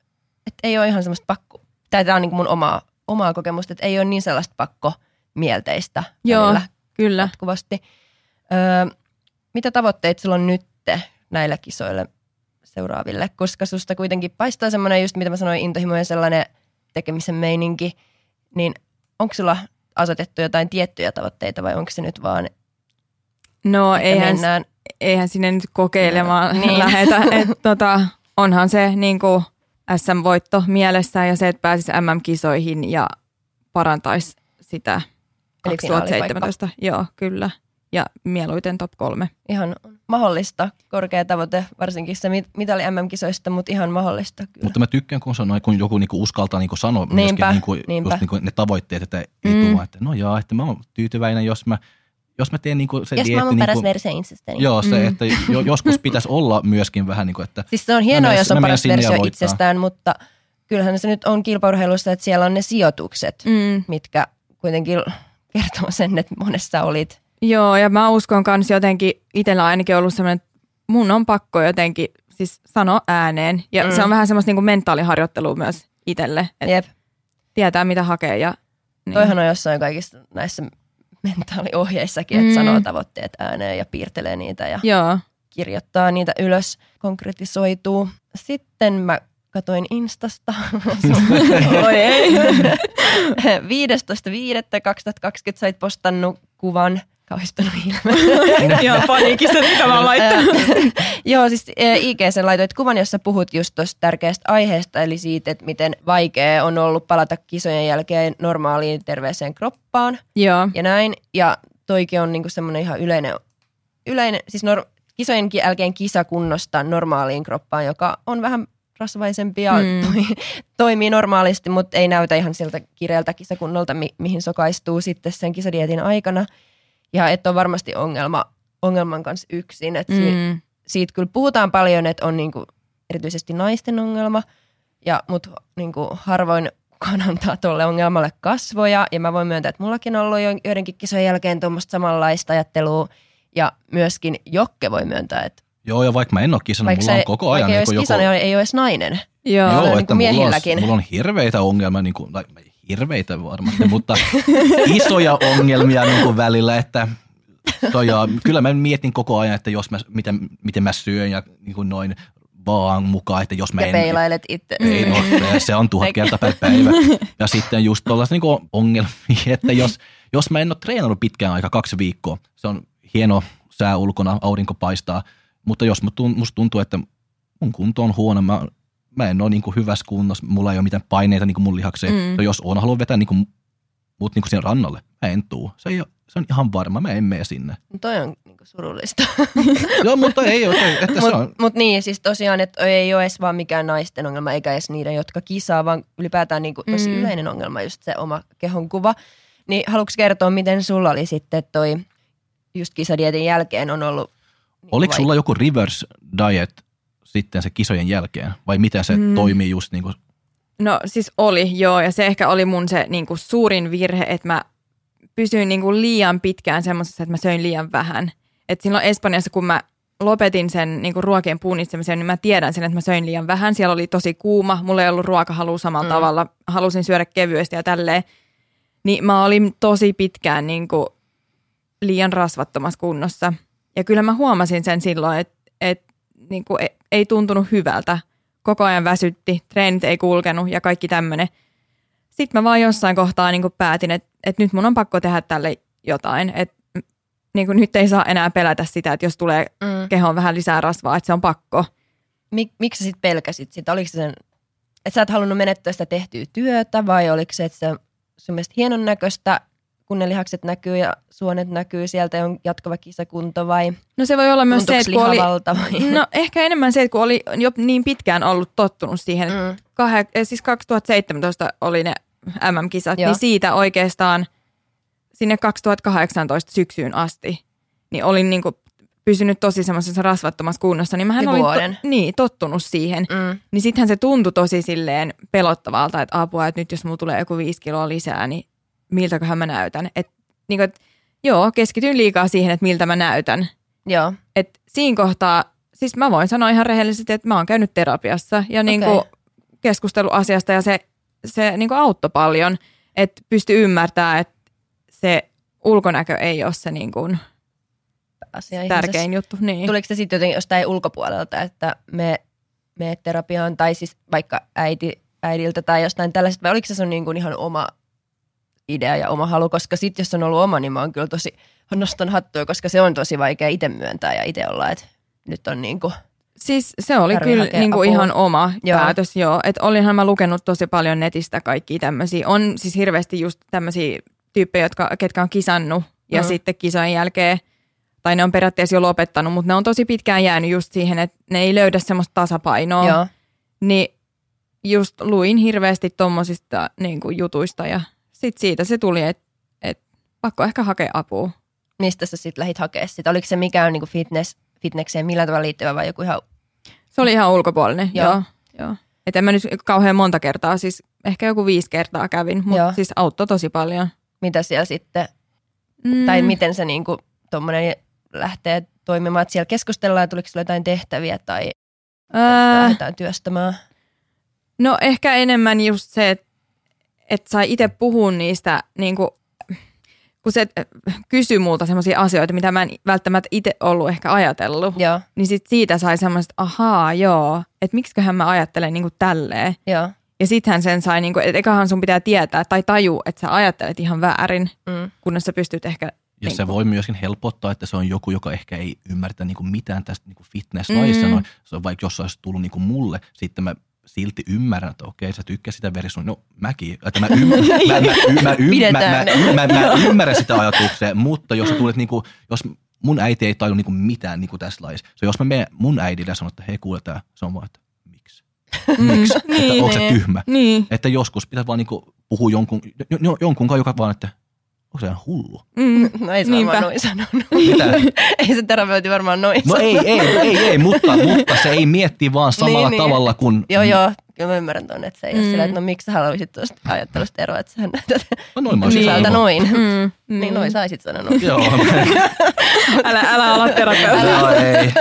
et ei ole ihan semmoista pakko. Tämä on niinku mun omaa, omaa kokemusta, että ei ole niin sellaista pakko mielteistä Joo, kyllä. Jatkuvasti. Öö, mitä tavoitteet sulla on nyt näillä kisoilla seuraaville? Koska susta kuitenkin paistaa semmoinen just, mitä mä sanoin, intohimo ja sellainen tekemisen meininki. Niin onko sulla asetettu jotain tiettyjä tavoitteita vai onko se nyt vaan, No eihän, mennään... eihän sinne nyt kokeilemaan no, niin. [laughs] lähetä. Et, tota, onhan se niin kuin SM-voitto mielessä ja se, että pääsisi MM-kisoihin ja parantaisi sitä Eli 2017. Joo, kyllä. Ja mieluiten top kolme. Ihan mahdollista. Korkea tavoite, varsinkin se mitali MM-kisoista, mutta ihan mahdollista. Kyllä. Mutta mä tykkään, kun, sanoo, kun joku niinku uskaltaa niinku sanoa niinpä, myöskin niinku, niinpä. Just niinku ne tavoitteet, että ei mm. tule, että no joo, että mä oon tyytyväinen, jos mä – jos mä teen niinku se jos dieetti... Jos mä oon paras versio itsestäni. Joo, se, mm. että jo, joskus pitäisi olla myöskin vähän niin kuin, että... Siis se on hienoa, jos on paras versio itsestään, mutta kyllähän se nyt on kilpaurheilussa, että siellä on ne sijoitukset, mm. mitkä kuitenkin kertoo sen, että monessa olit. Joo, ja mä uskon myös jotenkin, itsellä on ainakin ollut sellainen, että mun on pakko jotenkin siis sanoa ääneen. Ja mm. se on vähän semmoista niin kuin mentaaliharjoittelua myös itselle. Että Jep. Tietää, mitä hakee. Ja, niin. Toihan on jossain kaikissa näissä mentaaliohjeissakin, että mm. sanoo tavoitteet ääneen ja piirtelee niitä ja Joo. kirjoittaa niitä ylös, konkretisoituu. Sitten mä katoin Instasta. [laughs] Oi ei. [laughs] 15.5.2020 sait postannut kuvan kauhistunut ilme. [laughs] Ihan paniikissa, mitä mä laittanut. [laughs] Joo, siis IG sen laitoit kuvan, jossa puhut just tuosta tärkeästä aiheesta, eli siitä, että miten vaikea on ollut palata kisojen jälkeen normaaliin terveeseen kroppaan. Joo. Ja näin. Ja toikin on niinku semmoinen ihan yleinen, yleinen siis nor- kisojen jälkeen kisakunnosta normaaliin kroppaan, joka on vähän rasvaisempi ja mm. toi, toimii normaalisti, mutta ei näytä ihan siltä kireältä kisakunnolta, mi- mihin sokaistuu sitten sen kisadietin aikana – ja että on varmasti ongelma, ongelman kanssa yksin. Että mm. siitä, siitä kyllä puhutaan paljon, että on niinku erityisesti naisten ongelma, ja, mutta niinku harvoin kukaan [laughs] antaa tuolle ongelmalle kasvoja. Ja mä voin myöntää, että mullakin on ollut joidenkin kisojen jälkeen tuommoista samanlaista ajattelua. Ja myöskin Jokke voi myöntää, että Joo, ja vaikka mä en ole kisannut, vaikka mulla on koko ajan... Vaikka niin joku... ei ole edes nainen. Joo, Joo niin että mulla on, mulla on hirveitä ongelmia, niin kuin, hirveitä varmasti, mutta isoja ongelmia niin kuin välillä, että ja kyllä mä mietin koko ajan, että jos mä, miten, miten mä syön ja niin kuin noin vaan mukaan, että jos mä ja en... peilailet itse. Ei, no, se on tuhat kertaa per päivä. Ja sitten just tuollaista niin ongelmia, [laughs] että jos, jos mä en ole treenannut pitkään aika, kaksi viikkoa, se on hieno sää ulkona, aurinko paistaa, mutta jos musta tuntuu, että mun kunto on huono, mä mä en ole niin kuin hyvässä kunnossa, mulla ei ole mitään paineita niin kuin mun lihakseen. Mm. No jos on, haluan vetää niin kuin, mut niin kuin siihen rannalle, mä en tuu. Se, ei ole, se on ihan varma, mä en mene sinne. No toi on niin kuin surullista. [laughs] Joo, mutta ei ole. Että mut, se on. Mut niin, siis tosiaan, että ei ole edes vaan mikään naisten ongelma, eikä edes niiden, jotka kisaa, vaan ylipäätään niin kuin tosi mm. yleinen ongelma, just se oma kehonkuva. Niin haluatko kertoa, miten sulla oli sitten toi just kisadietin jälkeen on ollut... Niin Oliko vaik- sulla joku reverse diet sitten se kisojen jälkeen? Vai miten se mm. toimii just niin kuin No siis oli, joo. Ja se ehkä oli mun se niin kuin suurin virhe, että mä pysyin niin kuin liian pitkään semmoisessa, että mä söin liian vähän. Et silloin Espanjassa, kun mä lopetin sen niin kuin ruokien punnitsemisen, niin mä tiedän sen, että mä söin liian vähän. Siellä oli tosi kuuma, mulla ei ollut ruokahalu samalla mm. tavalla. Halusin syödä kevyesti ja tälleen. Niin mä olin tosi pitkään niin kuin liian rasvattomassa kunnossa. Ja kyllä mä huomasin sen silloin, että, että niin kuin ei, tuntunut hyvältä koko ajan väsytti, treenit ei kulkenut ja kaikki tämmöinen. Sitten mä vaan jossain kohtaa niin päätin, että, että nyt mun on pakko tehdä tälle jotain. Että niin nyt ei saa enää pelätä sitä, että jos tulee mm. kehoon vähän lisää rasvaa, että se on pakko. Mik, miksi sä sitten pelkäsit sitä? Oliko se sen, että sä et halunnut menettää sitä tehtyä työtä vai oliko se, että se sun mielestä hienon näköistä kun ne lihakset näkyy ja suonet näkyy, sieltä on jatkuva kisakunto vai No se voi olla myös se, että kun oli, vai? no ehkä enemmän se, että kun oli jo niin pitkään ollut tottunut siihen, mm. kahe, eh, siis 2017 oli ne MM-kisat, Joo. niin siitä oikeastaan sinne 2018 syksyyn asti, niin olin niin kuin pysynyt tosi semmoisessa rasvattomassa kunnossa, niin mähän olin to, niin, tottunut siihen. Mm. Niin sittenhän se tuntui tosi silleen pelottavalta, että apua, että nyt jos mulla tulee joku viisi kiloa lisää, niin miltäköhän mä näytän. Et, niin kuin, et, joo, keskityin liikaa siihen, että miltä mä näytän. Joo. Et siinä kohtaa, siis mä voin sanoa ihan rehellisesti, että mä oon käynyt terapiassa ja niin kuin keskustelu asiasta ja se, se niin kuin auttoi paljon, että pysty ymmärtämään, että se ulkonäkö ei ole se niin kuin Asia tärkein ihmisessä. juttu. Niin. Tuliko se sitten jotenkin jostain ulkopuolelta, että me, me terapiaan tai siis vaikka äiti, äidiltä tai jostain tällaisesta, vai oliko se sun niin kuin ihan oma idea ja oma halu, koska sitten jos on ollut oma, niin mä oon kyllä tosi, nostan hattua, koska se on tosi vaikea itse myöntää ja itse olla, että nyt on niin kuin Siis se oli kyllä niin kuin ihan oma joo. päätös, joo. Että olinhan mä lukenut tosi paljon netistä kaikki tämmöisiä. On siis hirveästi just tämmöisiä tyyppejä, jotka, ketkä on kisannut ja mm. sitten kisojen jälkeen, tai ne on periaatteessa jo lopettanut, mutta ne on tosi pitkään jäänyt just siihen, että ne ei löydä semmoista tasapainoa. Joo. Niin just luin hirveästi tommosista niin kuin jutuista ja sitten siitä se tuli, että et pakko ehkä hakea apua. Mistä sä sitten lähit hakemaan sitä? Oliko se mikään niin fitness, fitnesseen millä tavalla liittyvä vai joku ihan... Se oli ihan ulkopuolinen, joo. joo, joo. Et en mä nyt kauhean monta kertaa, siis ehkä joku viisi kertaa kävin, mutta siis auttoi tosi paljon. Mitä siellä sitten, mm. tai miten se niinku tommonen lähtee toimimaan, että siellä keskustellaan, että tuliko jotain tehtäviä tai Ää... lähdetään työstämään? No ehkä enemmän just se, että että sai itse puhua niistä, niin kuin, kun se kysyi multa sellaisia asioita, mitä mä en välttämättä itse ollut ehkä ajatellut, joo. niin sit siitä sai semmoista, ahaa, joo, että miksiköhän mä ajattelen niin kuin tälleen. Joo. Ja sittenhän sen sai, niin kuin, että ekahan sun pitää tietää tai tajua, että sä ajattelet ihan väärin, mm. kunnes sä pystyt ehkä ja niin se voi myöskin helpottaa, että se on joku, joka ehkä ei ymmärtä niin kuin mitään tästä niin fitness-lajista. Mm. Se on vaikka jos olisi tullut niin kuin mulle, sitten mä silti ymmärrän, että okei, sä tykkää sitä verisuun. No mäkin, että mä, ymm, [laughs] mä, mä, mä, mä, mä, mä, mä, mä, ymmärrän sitä ajatuksia, mutta jos sä tulet niinku, jos mun äiti ei taju niinku mitään niinku tässä laissa. Se jos mä menen mun äidille ja sanon, että hei kuule tää, se on vaan, että miksi? Mm. Miksi? Mm, että niin, onko se tyhmä? Niin. Että joskus pitää vaan niinku puhua jonkun, jonkun kanssa, joka vaan, että onko se ihan hullu? Mm, [laughs] no ei se Niinpä. varmaan noin sanonut. [laughs] Mitä? ei se terapeutti varmaan noin No ei, ei, ei, ei, mutta, mutta se ei mietti vaan samalla niin, tavalla niin. kuin... Joo, joo. Kyllä mä ymmärrän tuon, että se ei mm. ole sillä, että no miksi sä haluaisit tuosta ajattelusta eroa, että sä näytät no noin mä niin. noin. Mm. Mm. Niin noin saisit sanonut. Joo. [laughs] älä, älä ala terapeutti. Joo, ei.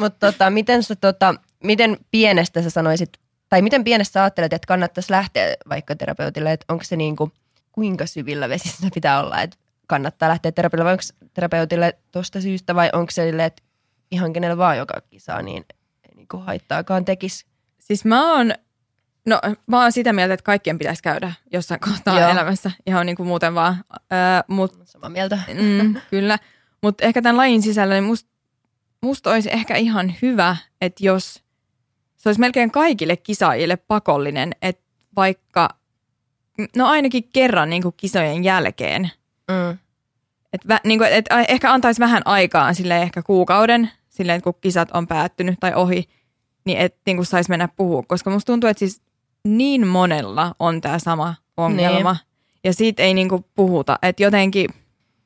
Mutta tota, miten, sä, tota, miten pienestä sä sanoisit, tai miten pienestä sä ajattelet, että kannattaisi lähteä vaikka terapeutille, että onko se niin kuin, kuinka syvillä vesissä pitää olla, että kannattaa lähteä terapeutille vai onko terapeutille tuosta syystä vai onko se sille, että ihan kenellä vaan joka kisaa, niin ei niin kuin haittaakaan tekisi? Siis mä oon, no mä oon sitä mieltä, että kaikkien pitäisi käydä jossain kohtaa Joo. elämässä, ihan niin kuin muuten vaan. Öö, mut, Samaa mieltä. Mm, kyllä, mutta ehkä tämän lajin sisällä, niin musta must olisi ehkä ihan hyvä, että jos se olisi melkein kaikille kisaajille pakollinen, että vaikka no ainakin kerran niin kuin kisojen jälkeen. Mm. Et, vä, niin kuin, et ehkä antaisi vähän aikaa sille ehkä kuukauden, silleen, kun kisat on päättynyt tai ohi, niin että niin saisi mennä puhua. Koska musta tuntuu, että siis niin monella on tämä sama ongelma. Niin. Ja siitä ei niin kuin puhuta. Että jotenkin,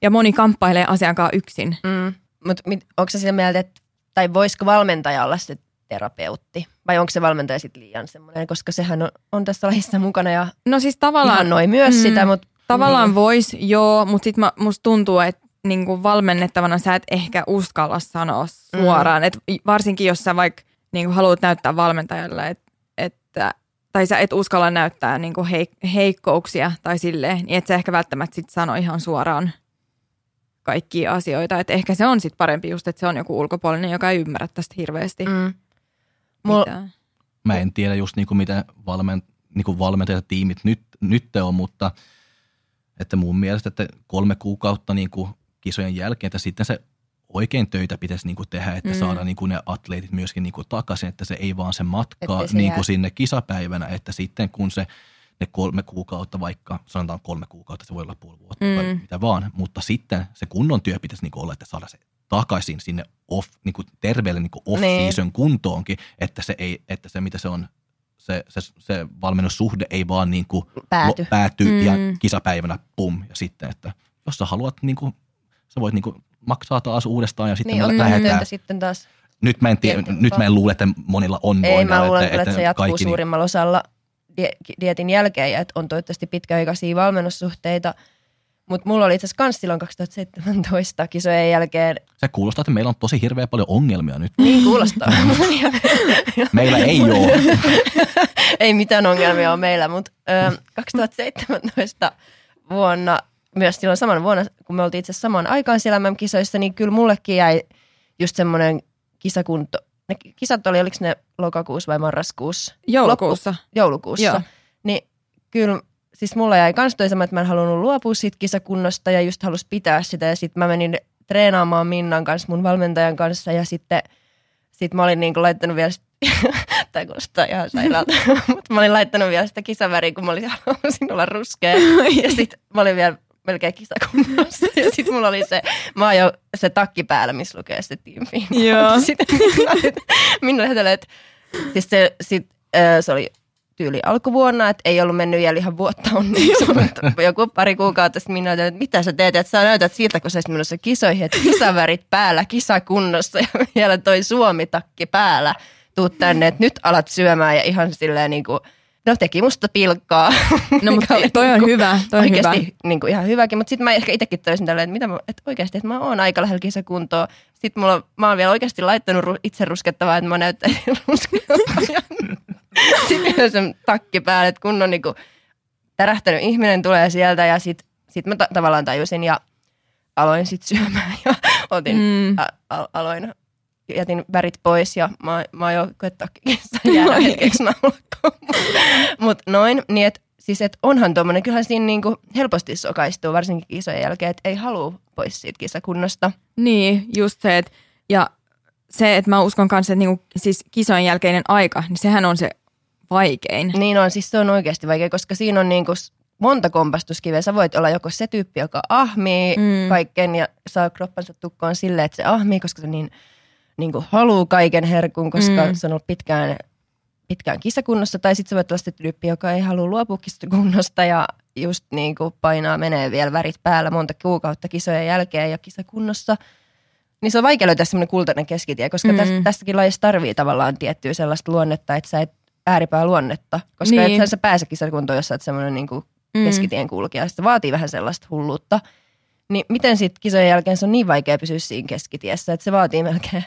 ja moni kamppailee asiankaan yksin. Mm. Mutta onko se sitä mieltä, että, tai voisiko valmentaja olla se terapeutti? Vai onko se valmentaja sitten liian semmoinen, koska sehän on, on tässä lajissa mukana ja no siis tavallaan, noin myös mm, sitä. Mutta, tavallaan niin. voisi, joo, mutta sitten musta tuntuu, että niinku valmennettavana sä et ehkä uskalla sanoa suoraan. Mm. Et varsinkin jos sä vaikka niinku haluat näyttää valmentajalle, et, että tai sä et uskalla näyttää niinku heik- heikkouksia tai silleen, niin et sä ehkä välttämättä sit sano ihan suoraan kaikkia asioita. Et ehkä se on sitten parempi just, että se on joku ulkopuolinen, joka ei ymmärrä tästä hirveästi. Mm. Mul... Mä en tiedä just niinku miten valmen, niinku valmentajatiimit nyt, nyt on, mutta että mun mielestä, että kolme kuukautta niinku kisojen jälkeen, että sitten se oikein töitä pitäisi niinku tehdä, että mm. saada niinku ne atleetit myöskin niinku takaisin, että se ei vaan se matka se niinku sinne kisapäivänä, että sitten kun se ne kolme kuukautta, vaikka sanotaan kolme kuukautta, se voi olla puoli vuotta mm. tai mitä vaan, mutta sitten se kunnon työ pitäisi niinku olla, että saada se takaisin sinne off, niinku terveelle niinku off-season niin. kuntoonkin, että se, ei, että se mitä se on, se, se, se valmennussuhde ei vaan niinku pääty, pääty mm. ja kisapäivänä pum ja sitten, että jos sä haluat niinku, sä voit niinku maksaa taas uudestaan ja sitten niin, me lähdetään. sitten taas nyt mä en, tiedä, nyt mä en luule, että monilla on Ei, mä luulen että, että, että se jatkuu kaikki, niin- suurimmalla osalla dietin jälkeen ja että on toivottavasti pitkäaikaisia valmennussuhteita. Mutta mulla oli itse asiassa kans silloin 2017 kisojen jälkeen. Se kuulostaa, että meillä on tosi hirveän paljon ongelmia nyt. Niin kuulostaa. [laughs] meillä ei ole. [laughs] ei mitään ongelmia ole meillä, mutta 2017 vuonna, myös silloin saman vuonna, kun me oltiin itse asiassa samaan aikaan siellä MM-kisoissa, niin kyllä mullekin jäi just semmoinen kisakunto, ne kisat oli, oliko ne lokakuussa vai marraskuussa? Joulukuussa. Loppu, joulukuussa. Joo. Niin kyllä, siis mulla jäi kans toi sama, että mä en halunnut luopua siitä kisakunnosta ja just halus pitää sitä. Ja sitten mä menin treenaamaan Minnan kanssa, mun valmentajan kanssa ja sitten sit mä olin niinku laittanut vielä tai [laughs] kuulostaa ihan sairaalta, [laughs] mutta mä olin laittanut vielä sitä kisaväriä, kun mä olin, halusin olla ruskea. ja sitten mä olin vielä melkein kisakunnassa. Ja sitten mulla oli se, mä jo se takki päällä, missä lukee se Team Joo. Sitten minä ajattelin, että siis se, sit, äh, se oli tyyli alkuvuonna, että ei ollut mennyt vielä ihan vuotta onneksi, [laughs] mutta joku pari kuukautta sitten minä ajattelin, että mitä sä teet, että sä näytät siltä, kun sä olisit menossa kisoihin, että kisavärit päällä, kisakunnossa ja vielä toi Suomi-takki päällä, tuut tänne, että nyt alat syömään ja ihan silleen niin kuin – no teki musta pilkkaa. No mutta [laughs] toi on niin hyvä, toi on oikeasti hyvä. Niin kuin ihan hyväkin, mutta sitten mä ehkä itsekin toisin tälleen, että, mitä mä, että oikeasti, että mä oon aika lähellä kisakuntoa. Sitten mulla, mä oon vielä oikeasti laittanut ru, itse ruskettavaa, että mä näyttäisin [laughs] ruskettavaa. sitten sen takki päälle, että kun on niin kuin tärähtänyt ihminen tulee sieltä ja sitten sit mä ta- tavallaan tajusin ja aloin sitten syömään ja otin, mm. a, aloin jätin värit pois ja mä, mä oon jo koettakissa jäädä hetkeksi Mutta noin, niin et, siis et onhan tuommoinen, kyllähän siinä niinku helposti sokaistuu, varsinkin kisojen jälkeen, että ei halua pois siitä kisakunnosta. Niin, just se, että ja se, että mä uskon kanssa, että niinku, siis kisojen jälkeinen aika, niin sehän on se vaikein. Niin on, siis se on oikeasti vaikea, koska siinä on niinku monta kompastuskiveä. Sä voit olla joko se tyyppi, joka ahmii mm. kaiken ja saa kroppansa tukkoon silleen, että se ahmii, koska se niin – niin kuin haluaa kaiken herkun, koska mm. se on ollut pitkään, pitkään kisakunnossa. Tai sitten se voi olla se tyyppi, joka ei halua luopua kisakunnosta ja just niin kuin painaa menee vielä värit päällä monta kuukautta kisojen jälkeen ja kisakunnossa. Niin se on vaikea löytää semmoinen kultainen keskitie, koska mm. tästä, tästäkin lajissa tarvii tavallaan tiettyä sellaista luonnetta, että sä et ääripää luonnetta. Koska niin. et sä pääse kisakuntoon, jos sä oot semmoinen niin kuin mm. keskitien kulkija. Se vaatii vähän sellaista hulluutta. Niin miten sitten kisojen jälkeen se on niin vaikea pysyä siinä keskitiessä, että se vaatii melkein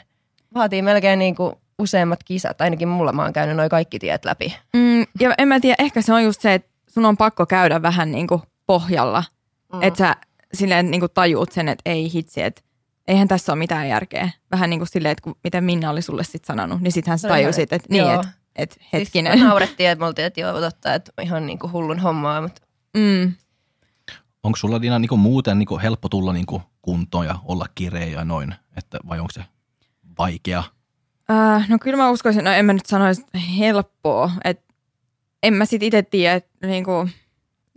vaatii melkein niin kuin useimmat kisat. Ainakin mulla mä oon käynyt noin kaikki tiet läpi. Mm, ja en mä tiedä, ehkä se on just se, että sun on pakko käydä vähän niin kuin pohjalla. Mm. Että sä silleen niin kuin tajuut sen, että ei hitsi, että eihän tässä ole mitään järkeä. Vähän niin kuin silleen, että kun, miten Minna oli sulle sitten sanonut, niin sittenhän sä tajusit, että niin, että et, hetkinen. Siis naurettiin, että me oltiin, että joo, totta, että ihan niin kuin hullun hommaa. Mutta... Mm. Onko sulla Dina niin kuin muuten niin kuin helppo tulla niin kuin kuntoon ja olla kireä ja noin, että, vai onko se vaikea? Äh, no kyllä mä uskoisin, no en mä nyt sanoisi helppoa, että en mä sit itse tiedä, että niinku,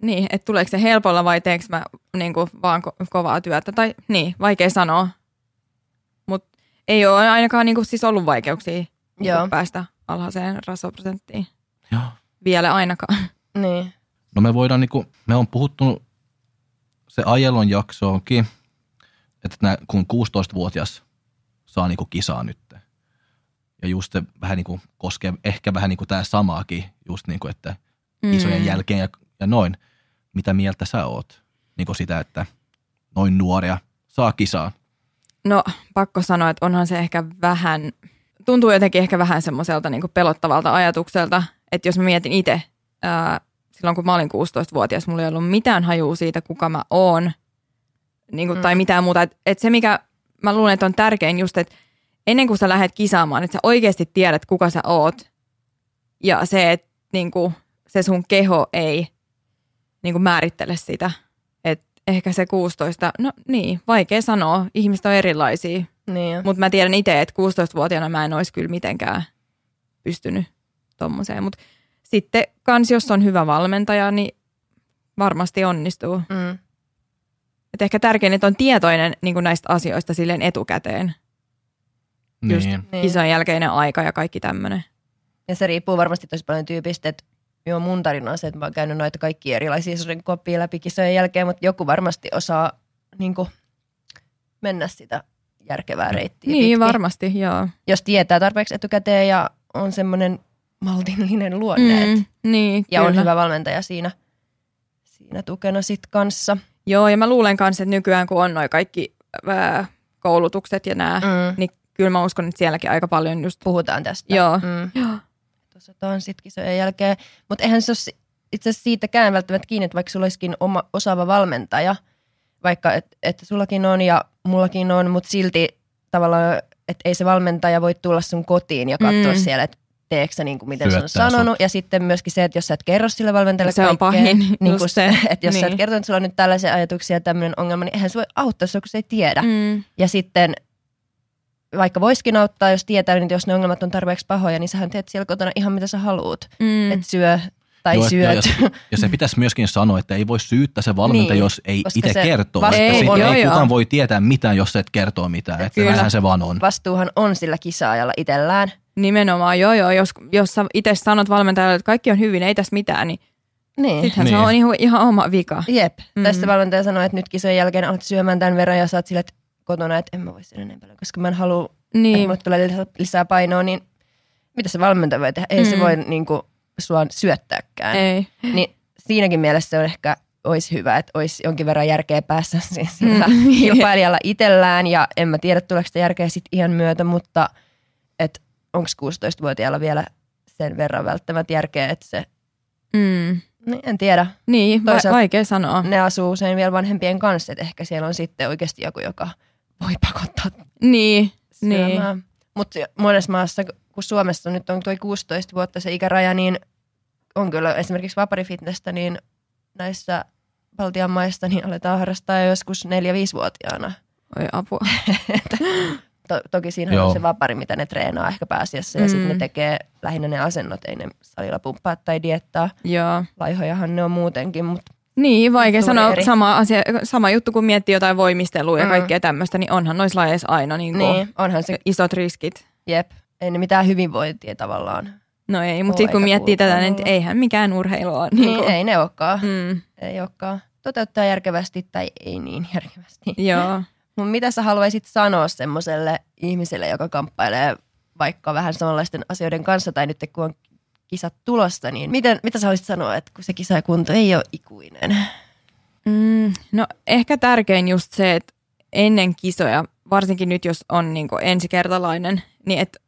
niin, että tuleeko se helpolla vai teekö mä niinku vaan ko- kovaa työtä, tai niin, vaikea sanoa. Mutta ei ole ainakaan niinku siis ollut vaikeuksia niinku päästä alhaiseen rasvaprosenttiin. Joo. Vielä ainakaan. Niin. No me voidaan, niinku, me on puhuttu se ajelon jaksoonkin, että nää, kun 16-vuotias saa niinku kisaa nyt, ja just se vähän niinku koskee ehkä vähän niinku tämä samaakin, just niinku, että isojen mm. jälkeen ja, ja noin. Mitä mieltä sä oot niinku sitä, että noin nuoria saa kisaa? No pakko sanoa, että onhan se ehkä vähän, tuntuu jotenkin ehkä vähän semmoiselta niinku pelottavalta ajatukselta, että jos mä mietin itse, silloin kun mä olin 16-vuotias, mulla ei ollut mitään hajua siitä, kuka mä oon, niin kuin, mm. tai mitään muuta. Että et se, mikä mä luulen, että on tärkein just, että ennen kuin sä lähdet kisaamaan, että sä oikeasti tiedät, kuka sä oot. Ja se, että niin kuin, se sun keho ei niin kuin määrittele sitä. Että ehkä se 16, no niin, vaikea sanoa. Ihmiset on erilaisia. Niin Mutta mä tiedän itse, että 16-vuotiaana mä en olisi kyllä mitenkään pystynyt tommoseen. Mutta sitten kans, jos on hyvä valmentaja, niin varmasti onnistuu. Mm. Et ehkä tärkein, että on tietoinen niin näistä asioista silleen etukäteen. Niin. Just niin. kisan jälkeinen aika ja kaikki tämmöinen. Ja se riippuu varmasti tosi paljon tyypistä, että joo, mun tarina on se, että mä oon käynyt noita kaikki erilaisia koppia läpi kisojen jälkeen, mutta joku varmasti osaa niin kuin, mennä sitä järkevää reittiä Niin, pitkin. varmasti, joo. Jos tietää tarpeeksi etukäteen ja on semmoinen maltillinen luonne. Mm, niin, ja kyllä. on hyvä valmentaja siinä, siinä tukena sit kanssa. Joo, ja mä luulen kanssa, että nykyään kun on noin kaikki ää, koulutukset ja nämä, mm. niin kyllä mä uskon, että sielläkin aika paljon just... Puhutaan tästä. Joo. Mm. Joo. Tuossa on sitten kisojen jälkeen. Mutta eihän se ole itse asiassa siitäkään välttämättä kiinni, että vaikka sulla olisikin oma, osaava valmentaja, vaikka että et sullakin on ja mullakin on, mutta silti tavallaan, että ei se valmentaja voi tulla sun kotiin ja katsoa mm. siellä, että teekö sä niin kuin miten Syöttää se on sanonut. Sut. Ja sitten myöskin se, että jos sä et kerro sille valmentajalle Se on pahin, niin kuin se. [laughs] Että jos mm. sä et niin. kertonut, että sulla on nyt tällaisia ajatuksia ja tämmöinen ongelma, niin eihän se voi auttaa kun se ei tiedä. Mm. Ja sitten vaikka voisikin auttaa, jos tietää, niin jos ne ongelmat on tarpeeksi pahoja, niin sähän teet siellä kotona ihan mitä sä haluat. Mm. Että syö tai Joo, syöt. Ja, ja, ja se pitäisi myöskin sanoa, että ei voi syyttää se valmentaja, niin, jos ei itse kertoo. Että ei, on, ei kukaan voi tietää mitään, jos et kertoo mitään. Että Kyllä. se vaan on. Vastuuhan on sillä kisaajalla itsellään. Nimenomaan, joo joo. Jos, jos sä itse sanot valmentajalle, että kaikki on hyvin, ei tässä mitään, niin niin. Sittenhän niin. se on ihan, ihan oma vika. Jep. Mm-hmm. Tässä valmentaja sanoi, että nyt kisojen jälkeen alat syömään tämän verran ja saat sille kotona, että en mä voi syödä niin paljon, koska mä en halua, niin. että mulle tulee lisää, lisää painoa, niin mitä se valmentaja voi tehdä? Ei mm. se voi niin kuin, sua syöttääkään. Ei. Niin siinäkin mielessä se on ehkä olisi hyvä, että olisi jonkin verran järkeä päässä [laughs] sillä mm. kilpailijalla itsellään ja en mä tiedä tuleeko sitä järkeä sit ihan myötä, mutta että onko 16-vuotiaalla vielä sen verran välttämättä järkeä, että se, mm. niin, en tiedä. Niin, Toisaalta vaikea sanoa. Ne asuu usein vielä vanhempien kanssa, että ehkä siellä on sitten oikeasti joku, joka voi pakottaa niin, niin. Mutta monessa maassa, kun Suomessa nyt on tuo 16 vuotta se ikäraja, niin on kyllä esimerkiksi vaparifitnessä, niin näissä Baltian maissa niin aletaan harrastaa jo joskus 4-5-vuotiaana. Oi apua. [laughs] to, toki siinä Joo. on se vapari, mitä ne treenaa ehkä pääasiassa. Ja mm. sitten ne tekee lähinnä ne asennot, ei ne salilla pumppaa tai diettaa. Joo. Laihojahan ne on muutenkin, mutta niin, vaikea sanoa sama, asia, sama juttu, kun miettii jotain voimistelua ja mm. kaikkea tämmöistä, niin onhan noissa lajeissa aina niin niin, onhan se, isot riskit. Jep, ei ne mitään hyvinvointia tavallaan. No ei, mutta sitten kun miettii tätä, niin eihän mikään urheilu ole. Niin, niin ei ne olekaan. Mm. Ei olekaan. Toteuttaa järkevästi tai ei niin järkevästi. Joo. [laughs] Mutta mitä sä haluaisit sanoa semmoiselle ihmiselle, joka kamppailee vaikka vähän samanlaisten asioiden kanssa, tai nyt kun on kisat tulossa, niin miten, mitä sä haluaisit sanoa, että kun se kisa ja kunto ei ole ikuinen? Mm, no ehkä tärkein just se, että ennen kisoja, varsinkin nyt jos on niin ensikertalainen, niin että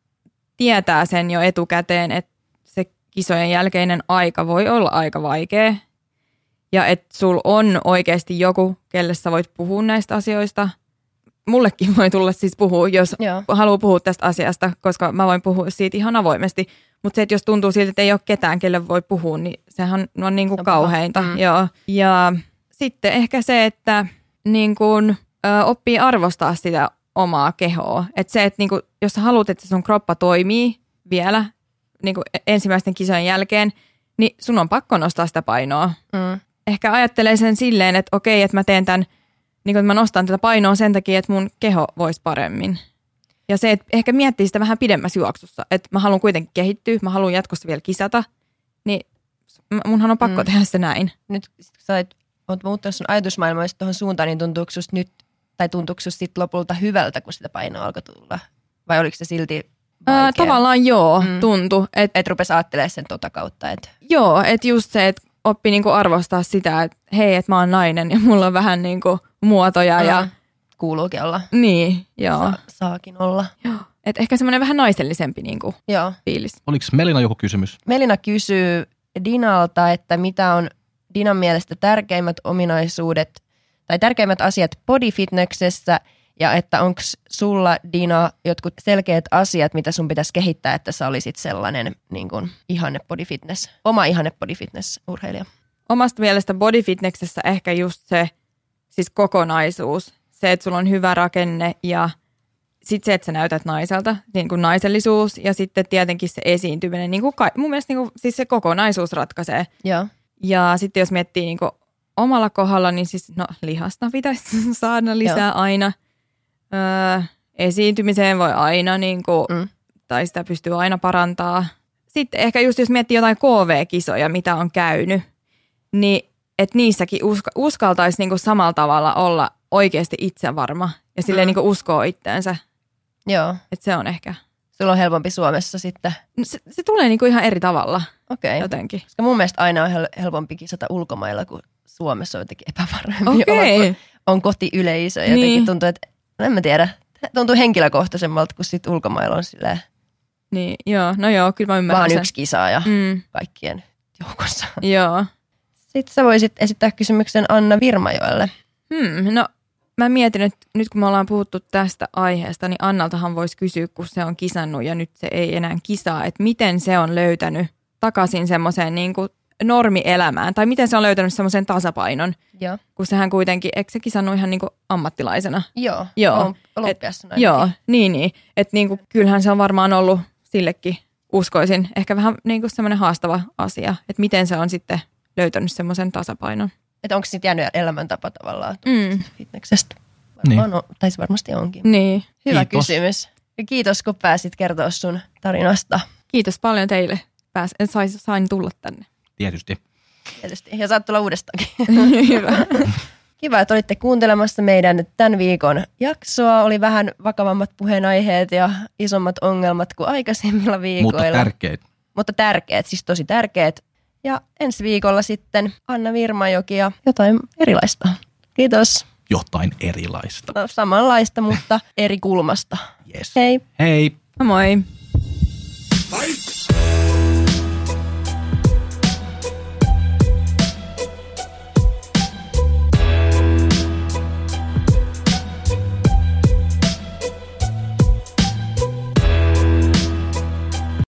tietää sen jo etukäteen, että se kisojen jälkeinen aika voi olla aika vaikea. Ja että sul on oikeasti joku, kelle sä voit puhua näistä asioista – mullekin voi tulla siis puhua, jos Joo. haluaa puhua tästä asiasta, koska mä voin puhua siitä ihan avoimesti. Mutta se, että jos tuntuu siltä, että ei ole ketään, kelle voi puhua, niin sehän on niin kuin kauheinta. Mm. Joo. Ja sitten ehkä se, että niin kuin, ö, oppii arvostaa sitä omaa kehoa. Että se, että niin kuin, jos sä haluat, että sun kroppa toimii vielä niin kuin ensimmäisten kisojen jälkeen, niin sun on pakko nostaa sitä painoa. Mm. Ehkä ajattelee sen silleen, että okei, että mä teen tämän – niin kuin, että mä nostan tätä painoa sen takia, että mun keho voisi paremmin. Ja se, että ehkä miettii sitä vähän pidemmässä juoksussa, että mä haluan kuitenkin kehittyä, mä haluan jatkossa vielä kisata, niin munhan on pakko mm. tehdä se näin. Nyt sä oot, oot muuttanut sun ajatusmaailmaa tuohon suuntaan, niin tuntuuko nyt tai tuntuuko sitten lopulta hyvältä, kun sitä painoa alkoi tulla? Vai oliko se silti Ää, tavallaan joo, mm. tuntui. Että et rupesi ajattelemaan sen tota kautta. Et. Joo, että just se, että oppi niinku arvostaa sitä, että hei, että mä oon nainen ja mulla on vähän niinku muotoja mm. ja... Kuuluukin olla. Niin, joo. Sa- saakin olla. Joo. Et ehkä semmoinen vähän naisellisempi niinku joo. fiilis. Oliko Melina joku kysymys? Melina kysyy Dinalta, että mitä on Dinan mielestä tärkeimmät ominaisuudet tai tärkeimmät asiat bodyfitnessessä ja että onko sulla Dina jotkut selkeät asiat, mitä sun pitäisi kehittää, että sä olisit sellainen niin kuin, ihanne bodyfitness, oma ihanne bodyfitness urheilija? Omasta mielestä bodyfitnessessä ehkä just se siis kokonaisuus, se, että sulla on hyvä rakenne ja sitten se, että sä näytät naiselta, niin kuin naisellisuus ja sitten tietenkin se esiintyminen, niin kuin ka- mun mielestä niin kuin, siis se kokonaisuus ratkaisee. Ja, ja sitten jos miettii niin kuin omalla kohdalla, niin siis no lihasta pitäisi [laughs] saada lisää Joo. aina. Öö, esiintymiseen voi aina, niin kuin, mm. tai sitä pystyy aina parantaa. Sitten ehkä just jos miettii jotain KV-kisoja, mitä on käynyt, niin että niissäkin uska- uskaltaisi niin kuin samalla tavalla olla oikeasti itsevarma ja silleen mm. niin uskoo itteensä. Joo. Että se on ehkä. Sulla on helpompi Suomessa sitten? No se, se tulee niin kuin ihan eri tavalla. Okei. Okay. Jotenkin. Koska mun mielestä aina on hel- helpompi kisata ulkomailla, kuin Suomessa on jotenkin epävarmempi okay. olla, on kotiyleisö. Jotenkin niin. tuntuu, että en mä tiedä, tuntuu henkilökohtaisemmalta kuin sit ulkomailla on silleen. Niin, joo, no joo, kyllä mä ymmärrän Vaan sen. yksi kisaaja mm. kaikkien joukossa. Joo. Sitten sä voisit esittää kysymyksen Anna Virmajoelle. Hmm, no mä mietin, että nyt kun me ollaan puhuttu tästä aiheesta, niin Annaltahan voisi kysyä, kun se on kisannut ja nyt se ei enää kisaa, että miten se on löytänyt takaisin semmoiseen niin kuin normielämään, tai miten se on löytänyt semmoisen tasapainon, Joo. kun sehän kuitenkin, eikö se kisannut ihan niin kuin ammattilaisena? Joo, joo. olympiassa Et, Joo, niin, niin. Että niin kuin, kyllähän se on varmaan ollut sillekin, uskoisin, ehkä vähän niin kuin semmoinen haastava asia, että miten se on sitten löytänyt semmoisen tasapainon. Että onko sitten jäänyt elämäntapa tavallaan mm. fitneksestä? Niin. On, tai se varmasti onkin. Niin. Hyvä Kiitos. kysymys. Ja kiitos, kun pääsit kertoa sun tarinasta. Kiitos paljon teille. Pääs, sain, sain tulla tänne. Tietysti. Tietysti. Ja saat tulla uudestaankin. [laughs] Hyvä. Kiva, että olitte kuuntelemassa meidän tämän viikon jaksoa. Oli vähän vakavammat puheenaiheet ja isommat ongelmat kuin aikaisemmilla viikoilla. Mutta tärkeät. Mutta tärkeät, siis tosi tärkeät. Ja ensi viikolla sitten Anna Virmajoki ja jotain erilaista. Kiitos. Jotain erilaista. No, samanlaista, mutta [laughs] eri kulmasta. Yes. Hei. Hei. Moi. Fight!